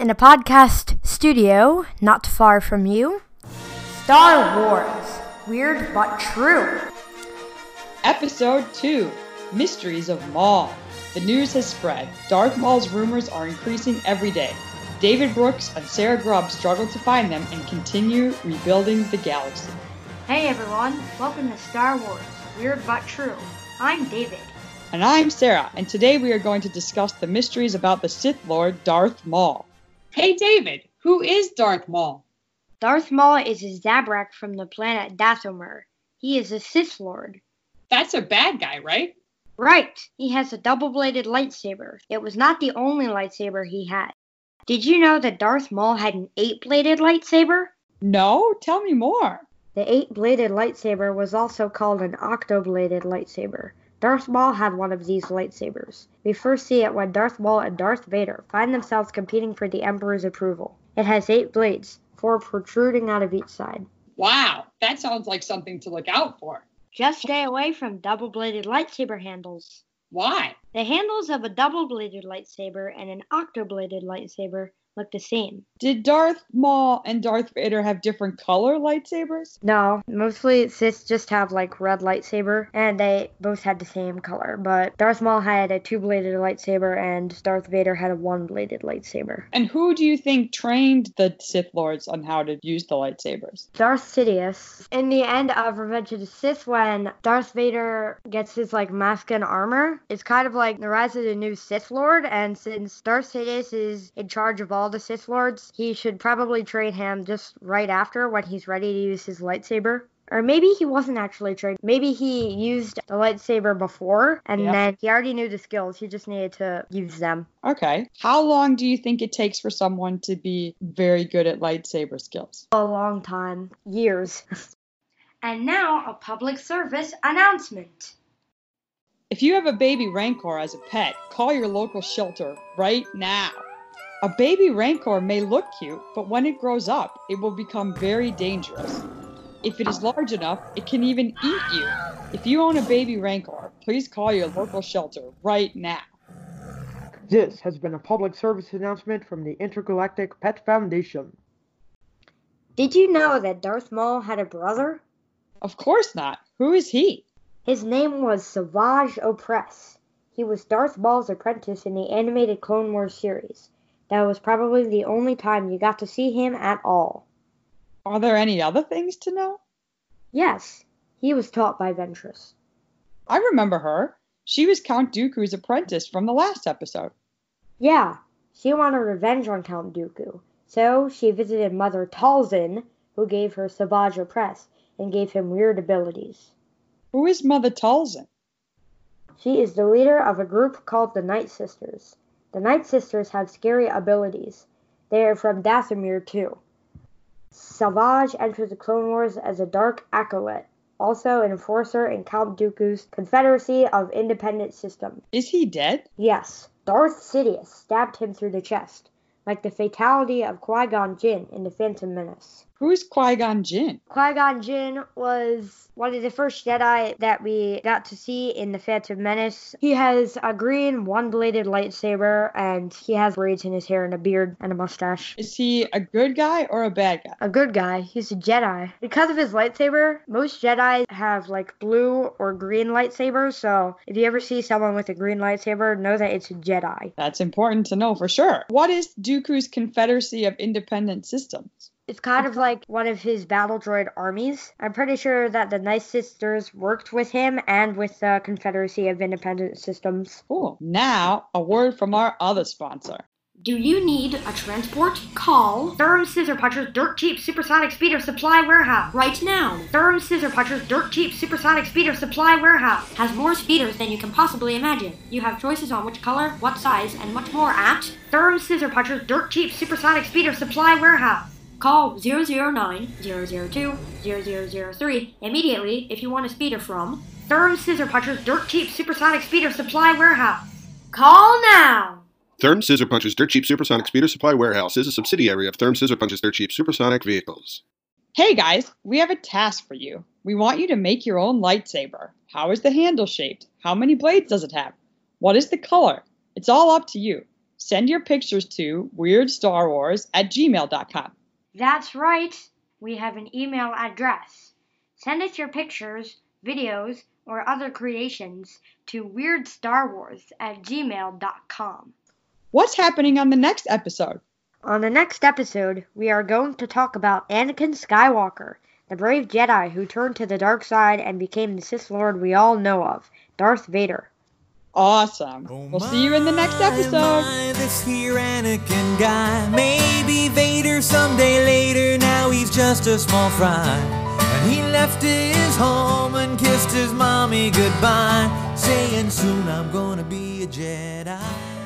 in a podcast studio not far from you. Star Wars Weird but True. Episode 2 Mysteries of Maul. The news has spread. Darth Maul's rumors are increasing every day. David Brooks and Sarah Grubb struggle to find them and continue rebuilding the galaxy. Hey everyone, welcome to Star Wars Weird but True. I'm David. And I'm Sarah, and today we are going to discuss the mysteries about the Sith Lord Darth Maul. Hey David, who is Darth Maul? Darth Maul is a Zabrak from the planet Dathomir. He is a Sith Lord. That's a bad guy, right? Right, he has a double bladed lightsaber. It was not the only lightsaber he had. Did you know that Darth Maul had an eight bladed lightsaber? No, tell me more. The eight bladed lightsaber was also called an octo bladed lightsaber. Darth Maul had one of these lightsabers. We first see it when Darth Maul and Darth Vader find themselves competing for the Emperor's approval. It has eight blades, four protruding out of each side. Wow, that sounds like something to look out for. Just stay away from double bladed lightsaber handles. Why? The handles of a double bladed lightsaber and an octo bladed lightsaber look the same. Did Darth Maul and Darth Vader have different color lightsabers? No, mostly Sith just have like red lightsaber, and they both had the same color. But Darth Maul had a two-bladed lightsaber, and Darth Vader had a one-bladed lightsaber. And who do you think trained the Sith Lords on how to use the lightsabers? Darth Sidious. In the end of Revenge of the Sith, when Darth Vader gets his like mask and armor, it's kind of like the rise of the new Sith Lord, and since Darth Sidious is in charge of all the Sith Lords, he should probably train him just right after when he's ready to use his lightsaber. Or maybe he wasn't actually trained. Maybe he used the lightsaber before and Yeah. then he already knew the skills. He just needed to use them. Okay. How long do you think it takes for someone to be very good at lightsaber skills? A long time. Years. and now a public service announcement. If you have a baby Rancor as a pet, call your local shelter right now. A baby Rancor may look cute, but when it grows up, it will become very dangerous. If it is large enough, it can even eat you. If you own a baby Rancor, please call your local shelter right now. This has been a public service announcement from the Intergalactic Pet Foundation. Did you know that Darth Maul had a brother? Of course not. Who is he? His name was Savage Opress. He was Darth Maul's apprentice in the animated Clone Wars series. That was probably the only time you got to see him at all. Are there any other things to know? Yes, he was taught by Ventress. I remember her. She was Count Dooku's apprentice from the last episode. Yeah, she wanted revenge on Count Dooku, so she visited Mother Talzin, who gave her Savage Opress and gave him weird abilities. Who is Mother Talzin? She is the leader of a group called the Night Sisters. The Night Sisters have scary abilities. They are from Dathomir too. Savage entered the Clone Wars as a dark acolyte, also an enforcer in Count Dooku's Confederacy of Independent Systems. Is he dead? Yes, Darth Sidious stabbed him through the chest, like the fatality of Qui-Gon Jinn in The Phantom Menace. Who's Qui Gon Jinn? Qui-Gon Jinn was one of the first Jedi that we got to see in The Phantom Menace. He has a green one-bladed lightsaber and he has braids in his hair and a beard and a mustache. Is he a good guy or a bad guy? A good guy. He's a Jedi. Because of his lightsaber, most Jedi have like blue or green lightsabers, so if you ever see someone with a green lightsaber, know that it's a Jedi. That's important to know for sure. What is Dooku's Confederacy of Independent Systems? It's kind of like one of his battle droid armies. I'm pretty sure that the Night Sisters worked with him and with the Confederacy of Independent Systems. Cool. Now, a word from our other sponsor. Do you need a transport? Call Durham Scissor Puncher's Dirt Cheap Supersonic Speeder Supply Warehouse right now. Durham Scissor Puncher's Dirt Cheap Supersonic Speeder Supply Warehouse has more speeders than you can possibly imagine. You have choices on which color, what size, and much more at Durham Scissor Puncher's Dirt Cheap Supersonic Speeder Supply Warehouse. Call 009 002 0003 immediately if you want a speeder from Durham Scissor Puncher's Dirt Cheap Supersonic Speeder Supply Warehouse. Call now! Therm Scissor Puncher's Dirt Cheap Supersonic Speeder Supply Warehouse is a subsidiary of Therm Scissor Puncher's Dirt Cheap Supersonic Vehicles. Hey guys, we have a task for you. We want you to make your own lightsaber. How is the handle shaped? How many blades does it have? What is the color? It's all up to you. send your pictures to weirdstarwars at gmail.com. That's right. We have an email address. Send us your pictures, videos, or other creations to weirdstarwars at gmail.com. What's happening on the next episode? On the next episode, we are going to talk about Anakin Skywalker, the brave Jedi who turned to the dark side and became the Sith Lord we all know of, Darth Vader. Awesome. Oh We'll see you in the next episode. my, this here Anakin guy. Maybe Vader someday later. Now he's just a small fry. And he left his home and kissed his mommy goodbye, saying soon I'm gonna be a Jedi.